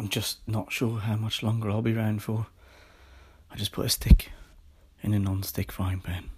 I'm just not sure how much longer I'll be around for. I just put a stick in a non-stick frying pan.